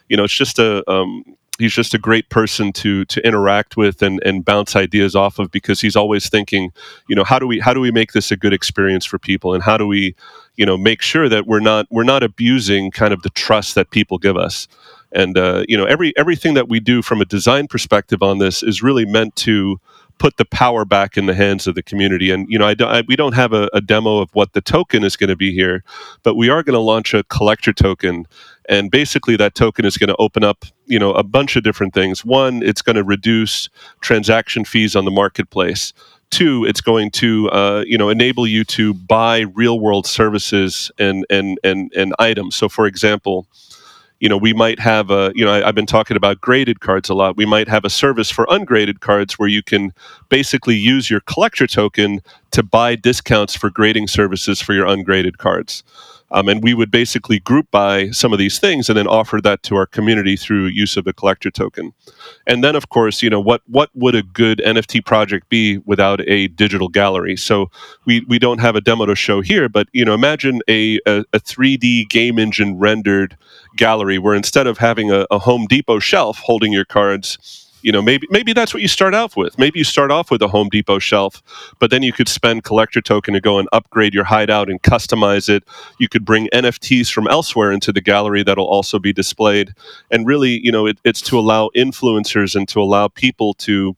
you know it's just a um, he's just a great person to to interact with and and bounce ideas off of because he's always thinking you know how do we how do we make this a good experience for people? And how do we you know make sure that we're not we're not abusing kind of the trust that people give us? And uh, you know every everything that we do from a design perspective on this is really meant to put the power back in the hands of the community. And you know, I, don't, I we don't have a, a, demo of what the token is going to be here, but we are going to launch a collector token, and basically that token is going to open up you know a bunch of different things. One, it's going to reduce transaction fees on the marketplace. Two, it's going to uh, you know enable you to buy real world services and and and and items. So, for example you know, we might have a, you know, I, have been talking about graded cards a lot. We might have a service for ungraded cards where you can basically use your collector token to buy discounts for grading services for your ungraded cards. Um, and we would basically group by some of these things and then offer that to our community through use of the collector token. And then, of course, you know what what would a good NFT project be without a digital gallery? So we we don't have a demo to show here, but you know, imagine a a, a 3D game engine rendered gallery where instead of having a, a Home Depot shelf holding your cards you know maybe maybe that's what you start off with. Maybe you start off with a home depot shelf but then you could spend collector token to go and upgrade your hideout and customize it. You could bring nfts from elsewhere into the gallery that'll also be displayed. And really you know it, it's to allow influencers and to allow people to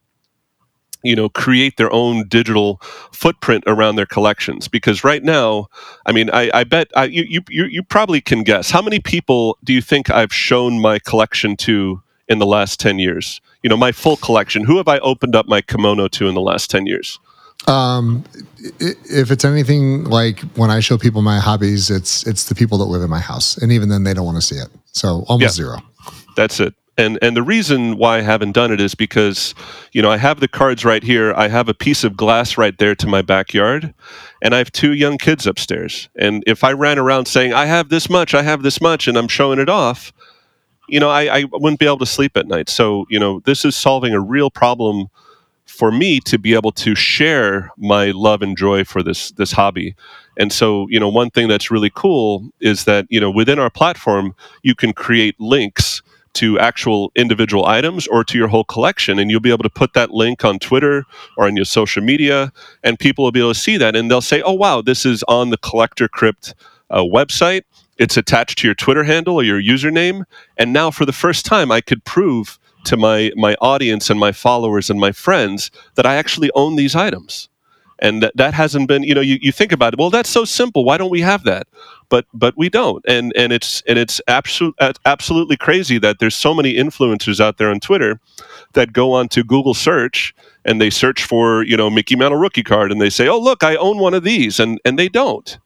you know create their own digital footprint around their collections. Because right now i mean i, I bet I, you, you you probably can guess. How many people do you think i've shown my collection to in the last 10 years you know my full collection. Who have i opened up my kimono to in the last 10 years? Um, if it's anything like when i show people my hobbies it's it's the people that live in my house. And even then they don't want to see it. So almost yeah, zero. That's it. And and the reason why I haven't done it is because you know I have the cards right here. I have a piece of glass right there to my backyard, and I have two young kids upstairs. And if I ran around saying I have this much, I have this much, and I'm showing it off, you know, I, I wouldn't be able to sleep at night. So, you know, this is solving a real problem for me to be able to share my love and joy for this this hobby. And so, you know, one thing that's really cool is that, you know, within our platform, you can create links to actual individual items or to your whole collection. And you'll be able to put that link on Twitter or on your social media, and people will be able to see that. And they'll say, oh, wow, this is on the Collector Crypt uh, website it's attached to your Twitter handle or your username. And now, for the first time, I could prove to my my audience and my followers and my friends that I actually own these items. And that, that hasn't been, you know, you, you think about it. Well, that's so simple. Why don't we have that? But but we don't. And and it's and it's absolute absolutely crazy that there's so many influencers out there on Twitter that go on to Google search and they search for you know Mickey Mantle rookie card and they say, oh look, I own one of these, and and they don't.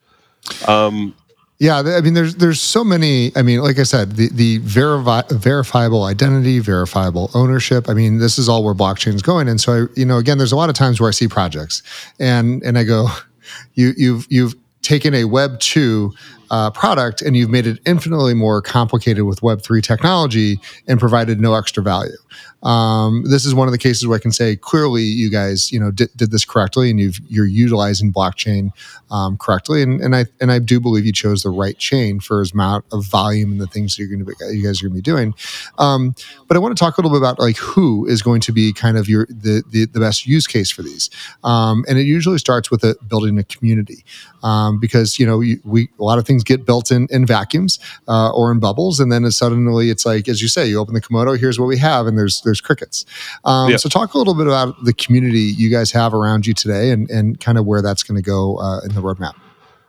Um, yeah, I mean, there's there's so many. I mean, like I said, the the verifi- verifiable identity, verifiable ownership. I mean, this is all where blockchain is going. And so, I, you know, again, there's a lot of times where I see projects, and and I go, you you've you've taken a Web two uh, product and you've made it infinitely more complicated with Web3 technology and provided no extra value. Um, this is one of the cases where I can say clearly you guys, you know, did, did this correctly and you've, you're utilizing blockchain um, correctly. And, and I and I do believe you chose the right chain for as amount of volume and the things that you're going to be, you guys are going to be doing. Um, but I want to talk a little bit about like who is going to be kind of your the the, the best use case for these. Um, and it usually starts with a, building a community um, because you know we a lot of things get built in in vacuums uh, or in bubbles, and then suddenly it's like as you say, you open the Komodo, here's what we have, and there's there's crickets. Um, yeah. So talk a little bit about the community you guys have around you today, and and kind of where that's going to go uh, in the roadmap.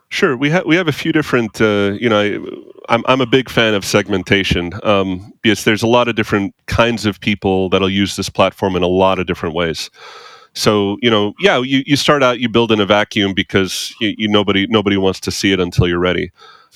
Sure, we have we have a few different. Uh, you know, I, I'm I'm a big fan of segmentation um, because there's a lot of different kinds of people that'll use this platform in a lot of different ways. So you know, yeah, you, you start out you build in a vacuum because you, you nobody nobody wants to see it until you're ready.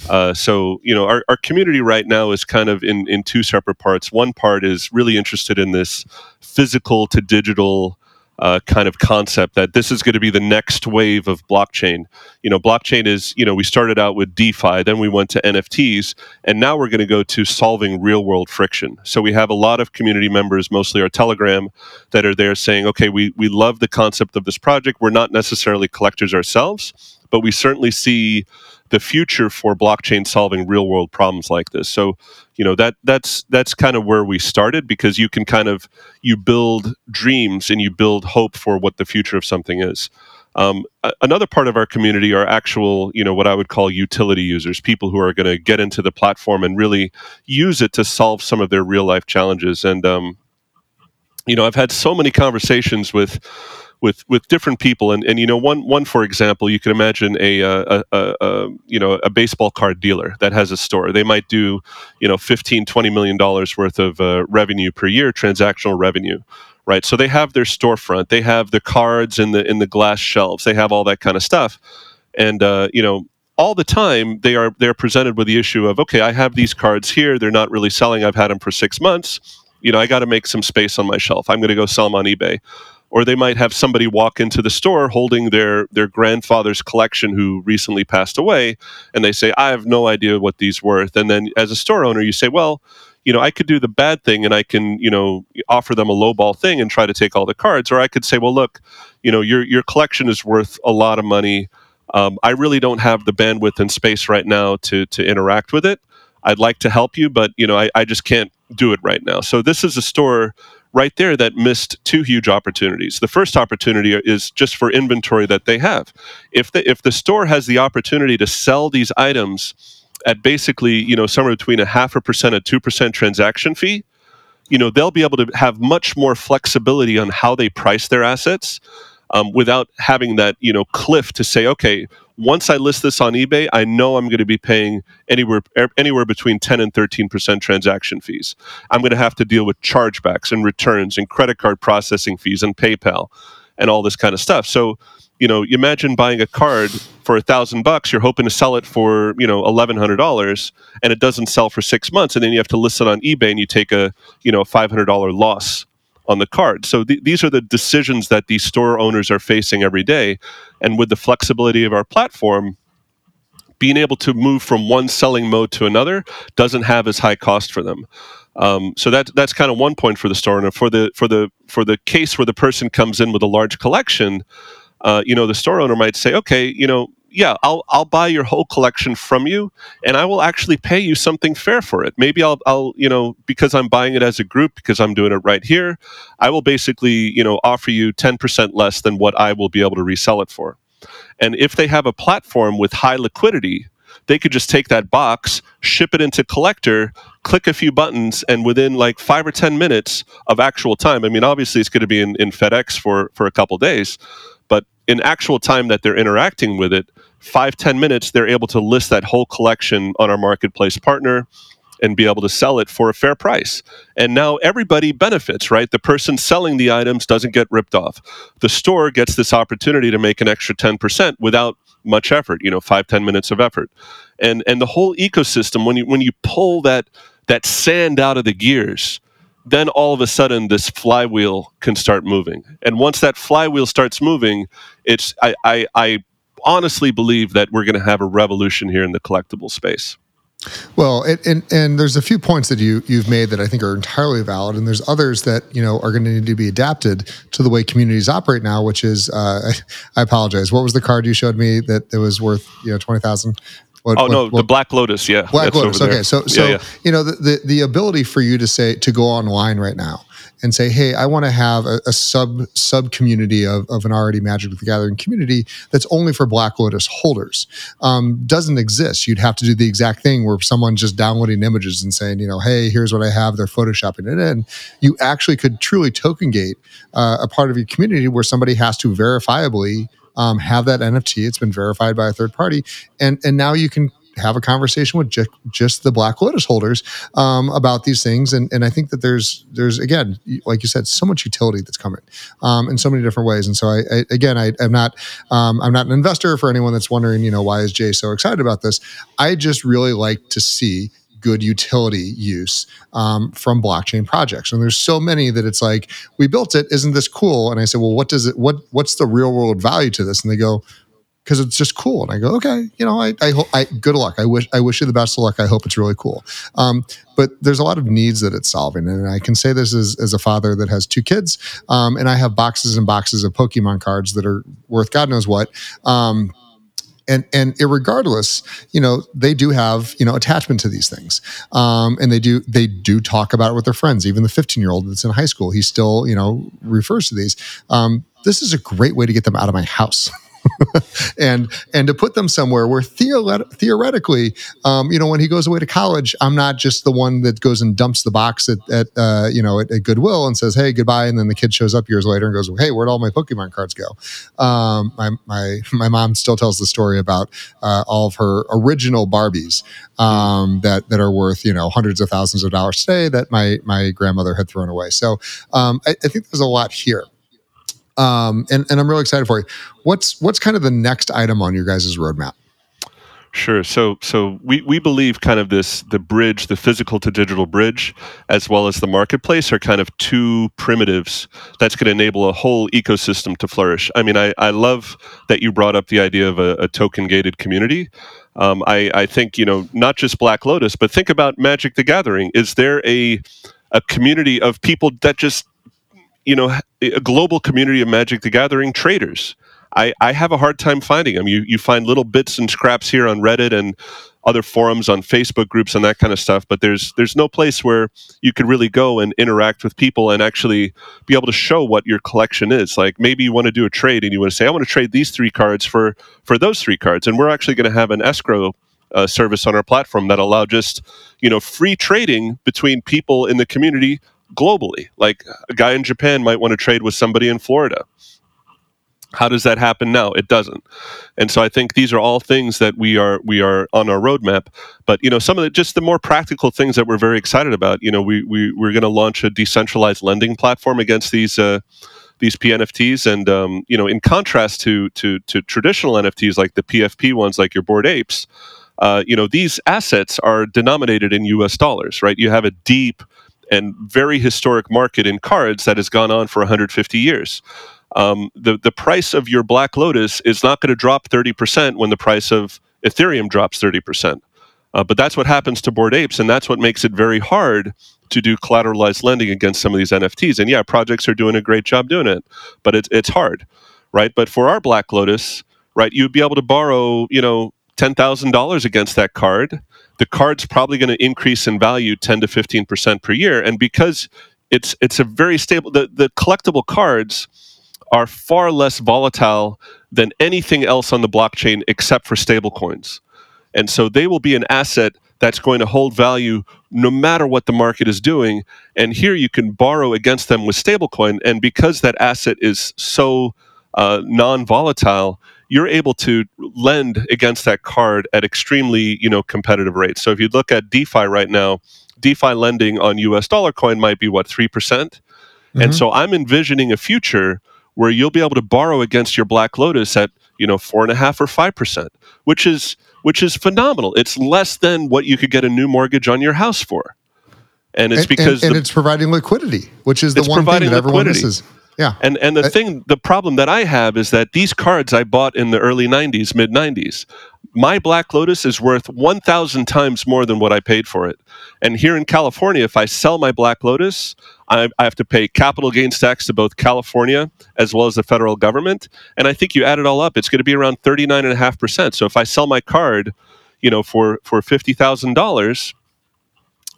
Uh, so you know, our, our community right now is kind of in in two separate parts. One part is really interested in this physical to digital uh, kind of concept that this is going to be the next wave of blockchain. You know, blockchain is, you know, we started out with DeFi, then we went to NFTs, and now we're going to go to solving real world friction. So we have a lot of community members, mostly our Telegram, that are there saying, okay, we, we love the concept of this project. We're not necessarily collectors ourselves, but we certainly see the future for blockchain solving real world problems like this. So, you know, that that's that's kind of where we started because you can kind of you build dreams and you build hope for what the future of something is. Um, another part of our community are actual, you know, what I would call utility users, people who are going to get into the platform and really use it to solve some of their real life challenges. And um, you know, I've had so many conversations with with with different people. And and you know one one for example you can imagine a, uh, a, a, a, you know a baseball card dealer that has a store. They might do you know 15 20 million dollars worth of uh, revenue per year transactional revenue right? So they have their storefront. They have the cards in the in the glass shelves. They have all that kind of stuff. And uh, you know all the time they are they're presented with the issue of okay i have these cards here. They're not really selling. I've had them for six months. You know i got to make some space on my shelf. I'm going to go sell them on ebay or they might have somebody walk into the store holding their their grandfather's collection who recently passed away and they say i have no idea what these worth. And then as a store owner you say well you know i could do the bad thing and i can you know offer them a lowball thing and try to take all the cards. Or i could say well look you know your your collection is worth a lot of money. Um, i really don't have the bandwidth and space right now to to interact with it. I'd like to help you but you know i, I just can't do it right now. So this is a store right there that missed two huge opportunities. The first opportunity is just for inventory that they have. If the if the store has the opportunity to sell these items at basically, you know, somewhere between a half a percent and two percent transaction fee, you know, they'll be able to have much more flexibility on how they price their assets um, without having that, you know, cliff to say, okay, once I list this on eBay, I know I'm going to be paying anywhere er, anywhere between 10 and 13 percent transaction fees. I'm going to have to deal with chargebacks and returns and credit card processing fees and PayPal and all this kind of stuff. So, you know, imagine buying a card for a thousand bucks. You're hoping to sell it for you know eleven hundred dollars, and it doesn't sell for six months, and then you have to list it on eBay, and you take a you know five hundred dollar loss on the card. So th- these are the decisions that these store owners are facing every day. And with the flexibility of our platform, being able to move from one selling mode to another doesn't have as high cost for them. Um, so that that's kind of one point for the store owner. For the for the for the case where the person comes in with a large collection, uh, you know, the store owner might say, okay, you know, yeah, I'll I'll buy your whole collection from you, and I will actually pay you something fair for it. Maybe I'll I'll you know because I'm buying it as a group because I'm doing it right here, I will basically you know offer you ten percent less than what I will be able to resell it for. And if they have a platform with high liquidity, they could just take that box, ship it into collector, click a few buttons, and within like five or ten minutes of actual time. I mean, obviously it's going to be in, in FedEx for for a couple days, but in actual time that they're interacting with it, five ten minutes, they're able to list that whole collection on our marketplace partner and be able to sell it for a fair price. And now everybody benefits, right? The person selling the items doesn't get ripped off. The store gets this opportunity to make an extra 10% without much effort, you know, five ten minutes of effort. And and the whole ecosystem, when you when you pull that that sand out of the gears, then all of a sudden this flywheel can start moving. And once that flywheel starts moving, it's I I, I honestly believe that we're going to have a revolution here in the collectible space. Well, and, and, and there's a few points that you you've made that I think are entirely valid, and there's others that you know are going to need to be adapted to the way communities operate now. Which is, uh, I apologize. What was the card you showed me that it was worth you know twenty thousand? What, oh what, no, what, the Black Lotus, yeah, Black Lotus. Okay, so so yeah, yeah. you know the, the the ability for you to say to go online right now and say, hey, I want to have a, a, sub sub community of, of an already Magic the Gathering community that's only for Black Lotus holders um, doesn't exist. You'd have to do the exact thing where someone's just downloading images and saying, you know, hey, here's what I have. They're photoshopping it in. You actually could truly token gate uh, a part of your community where somebody has to verifiably um, have that NFT. It's been verified by a third party, and and now you can have a conversation with just, just the Black Lotus holders um, about these things. And, and I think that there's there's again, like you said, so much utility that's coming um, in so many different ways. And so I, I again, I, am not um, I'm not an investor for anyone that's wondering, you know, why is Jay so excited about this? I just really like to see good utility use um, from blockchain projects and there's so many that it's like we built it isn't this cool and i said well what does it what what's the real world value to this and they go because it's just cool. And I go, okay, you know, I, I I, good luck. I wish, I wish you the best of luck. I hope it's really cool. Um, but there's a lot of needs that it's solving. And I can say this as, as a father that has two kids. Um, and I have boxes and boxes of Pokemon cards that are worth God knows what. Um, and and regardless, you know, they do have you know attachment to these things, um, and they do they do talk about it with their friends. Even the 15 year old that's in high school, he still you know refers to these. Um, this is a great way to get them out of my house. and and to put them somewhere where theoretically, um, you know, when he goes away to college, I'm not just the one that goes and dumps the box at, at uh, you know at, at, Goodwill and says, "Hey, goodbye," and then the kid shows up years later and goes, "Hey, where'd all my Pokemon cards go?" Um, my my my mom still tells the story about uh, all of her original Barbies um, that that are worth you know hundreds of thousands of dollars today that my my grandmother had thrown away. So um, I, I think there's a lot here um, and, and I'm really excited for you. What's what's kind of the next item on your guys' roadmap? Sure. So so we, we believe kind of this the bridge, the physical to digital bridge, as well as the marketplace are kind of two primitives that's going to enable a whole ecosystem to flourish. I mean, I, I love that you brought up the idea of a, a token gated community. Um, I, I think, you know, not just Black Lotus, but think about Magic the Gathering. Is there a a community of people that just you know, a global community of Magic the Gathering traders. I, I have a hard time finding them. You you find little bits and scraps here on Reddit and other forums on Facebook groups and that kind of stuff, but there's there's no place where you could really go and interact with people and actually be able to show what your collection is. Like maybe you want to do a trade and you want to say, I want to trade these three cards for for those three cards, and we're actually going to have an escrow uh, service on our platform that allow just you know free trading between people in the community globally. Like a guy in Japan might want to trade with somebody in Florida. How does that happen now? It doesn't. And so I think these are all things that we are we are on our roadmap. But you know, some of the just the more practical things that we're very excited about. You know, we, we we're going to launch a decentralized lending platform against these uh, these PNFTs. And um, you know, in contrast to to to traditional NFTs like the PFP ones, like your Bored Apes, uh, you know, these assets are denominated in U.S. dollars, right? You have a deep and very historic market in cards that has gone on for 150 years. Um, the the price of your Black Lotus is not going to drop 30% when the price of Ethereum drops 30%. Uh, but that's what happens to Bored Apes, and that's what makes it very hard to do collateralized lending against some of these NFTs. And yeah, projects are doing a great job doing it, but it's it's hard, right? But for our Black Lotus, right, you'd be able to borrow, you know, ten thousand dollars against that card, the card's probably going to increase in value 10 to 15 percent per year. And because it's it's a very stable, the, the collectible cards are far less volatile than anything else on the blockchain except for stablecoins. And so they will be an asset that's going to hold value no matter what the market is doing. And here you can borrow against them with stablecoin. And because that asset is so uh, non volatile, you're able to lend against that card at extremely you know competitive rates. So if you look at DeFi right now, DeFi lending on US dollar coin might be what three percent, mm-hmm. and so I'm envisioning a future where you'll be able to borrow against your Black Lotus at you know four and a half or five percent, which is which is phenomenal. It's less than what you could get a new mortgage on your house for, and it's because and, and, the, it's providing liquidity, which is the one thing that everyone misses. Yeah. And and the I, thing, the problem that I have is that these cards I bought in the early '90s, mid '90s, my Black Lotus is worth 1,000 times more than what I paid for it. And here in California, if I sell my Black Lotus, I, I, have to pay capital gains tax to both California as well as the federal government. And I think you add it all up, it's going to be around 39.5%. So if I sell my card, you know, for, for $50,000,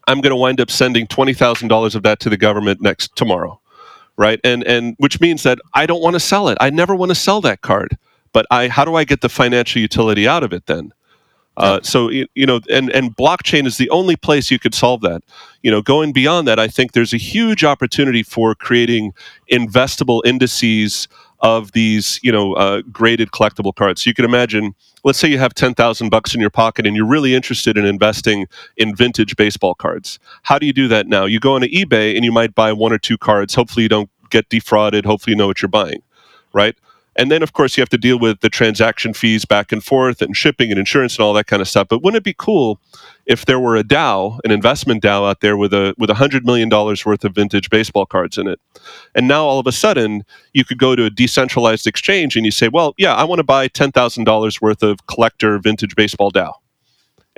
I'm going to wind up sending $20,000 of that to the government next tomorrow. Right. And, and which means that I don't want to sell it. I never want to sell that card but I how do I get the financial utility out of it then? Uh, so you, you know, and and blockchain is the only place you could solve that. You know, going beyond that, I think there's a huge opportunity for creating investable indices of these, you know, uh, graded collectible cards. So you can imagine, let's say you have ten thousand bucks in your pocket and you're really interested in investing in vintage baseball cards. How do you do that now? You go onto eBay and you might buy one or two cards. Hopefully, you don't get defrauded. Hopefully, you know what you're buying, right? And then, of course, you have to deal with the transaction fees back and forth and shipping and insurance and all that kind of stuff. But wouldn't it be cool if there were a DAO, an investment DAO out there with a with a hundred million dollars worth of vintage baseball cards in it? And now all of a sudden, you could go to a decentralized exchange and you say, "Well, yeah, I want to buy ten thousand dollars worth of collector vintage baseball DAO."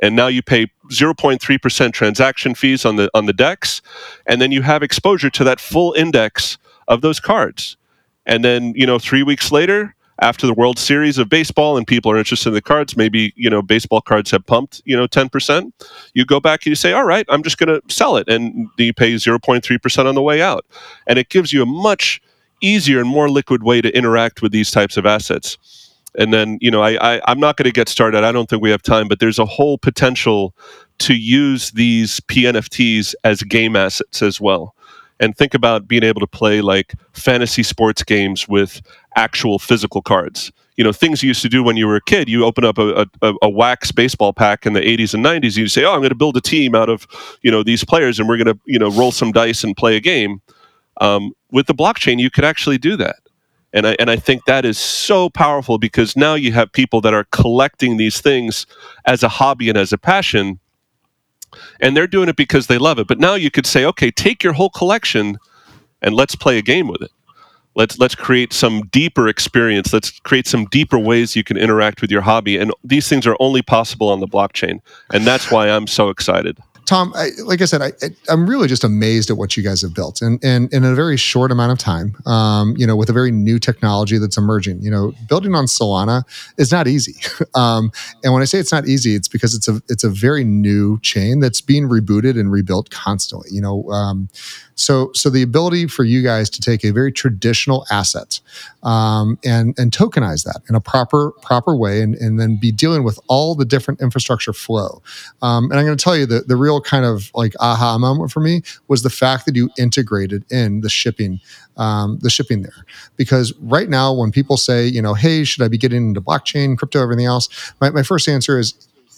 and now you pay 0.3% transaction fees on the on the DEX and then you have exposure to that full index of those cards and then, you know, three weeks later, after the World Series of baseball and people are interested in the cards, maybe, you know, baseball cards have pumped, you know, 10%. You go back and you say, all right, I'm just going to sell it. And you pay 0.3% on the way out. And it gives you a much easier and more liquid way to interact with these types of assets. And then, you know, I, I, I'm not going to get started. I don't think we have time, but there's a whole potential to use these PNFTs as game assets as well and think about being able to play like fantasy sports games with actual physical cards. You know, things you used to do when you were a kid. You open up a, a, a wax baseball pack in the 80s and 90s. And you say, "Oh, I'm going to build a team out of you know these players, and we're going to you know roll some dice and play a game." Um, with the blockchain, you could actually do that. And I, and I think that is so powerful because now you have people that are collecting these things as a hobby and as a passion and they're doing it because they love it. But now you could say, okay, take your whole collection and let's play a game with it. Let's let's create some deeper experience. Let's create some deeper ways you can interact with your hobby. And these things are only possible on the blockchain. And that's why I'm so excited. Tuom, I, like I said, I, am really just amazed at what you guys have built, and and in a very short amount of time, um, you know, with a very new technology that's emerging. You know, building on Solana is not easy, um, and when I say it's not easy, it's because it's a it's a very new chain that's being rebooted and rebuilt constantly. You know, um, so, so the ability for you guys to take a very traditional asset um, and and tokenize that in a proper proper way, and, and then be dealing with all the different infrastructure flow. Um, and I'm going to tell you that the real kind of like aha moment for me was the fact that you integrated in the shipping um, the shipping there. Because right now, when people say, you know, hey, should I be getting into blockchain, crypto, everything else? My, my first answer is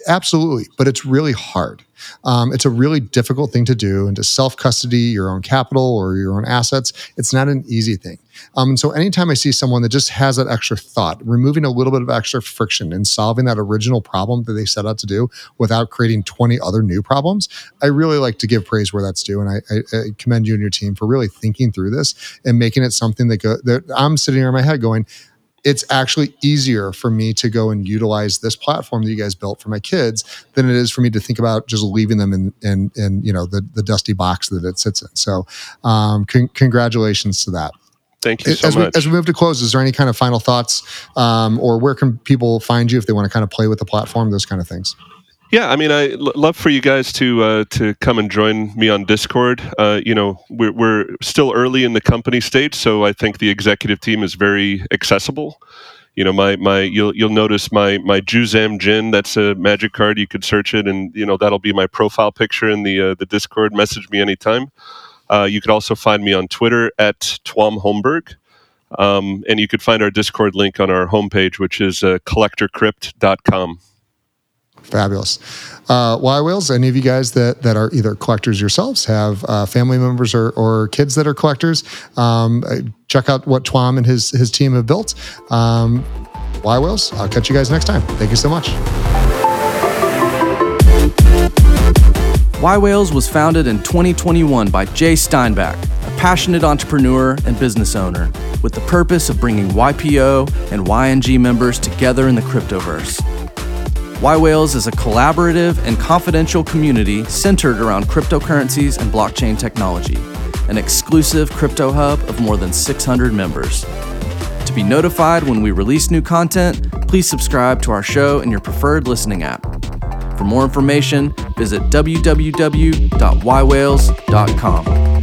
absolutely, but it's really hard. Um, it's a really difficult thing to do, and to self custody your own capital or your own assets, it's not an easy thing. Um, and so, anytime I see someone that just has that extra thought, removing a little bit of extra friction and solving that original problem that they set out to do without creating 20 other new problems, I really like to give praise where that's due. And I, I, I commend you and your team for really thinking through this and making it something that, go, that I'm sitting here in my head going, it's actually easier for me to go and utilize this platform that you guys built for my kids than it is for me to think about just leaving them in in, in you know the the dusty box that it sits in. So, um, con- congratulations to that. Thank you so as much. We, as we move to close, is there any kind of final thoughts, um, or where can people find you if they want to kind of play with the platform, those kind of things? Yeah, I mean, I l- love for you guys to uh, to come and join me on Discord. Uh, you know, we're we're still early in the company stage, so I think the executive team is very accessible. You know, my my you'll you'll notice my my Juzam Djinn. That's a magic card. You could search it, and you know that'll be my profile picture in the uh, the Discord. Message me anytime. Uh, you could also find me on Twitter at Tuom Holmberg. Um, and you could find our Discord link on our homepage, which is uh, collectorcrypt.com. Fabulous. Uh, yWhales, any of you guys that, that are either collectors yourselves, have uh, family members or, or kids that are collectors, um, uh, check out what Tuom and his, his team have built. Um, yWhales, I'll catch you guys next time. Thank you so much. yWhales was founded in 2021 by Jay Steinbach, a passionate entrepreneur and business owner, with the purpose of bringing YPO and YNG members together in the cryptoverse. yWhales is a collaborative and confidential community centered around cryptocurrencies and blockchain technology, an exclusive crypto hub of more than 600 members. To be notified when we release new content, please subscribe to our show in your preferred listening app. For more information, visit www.ywhales.com.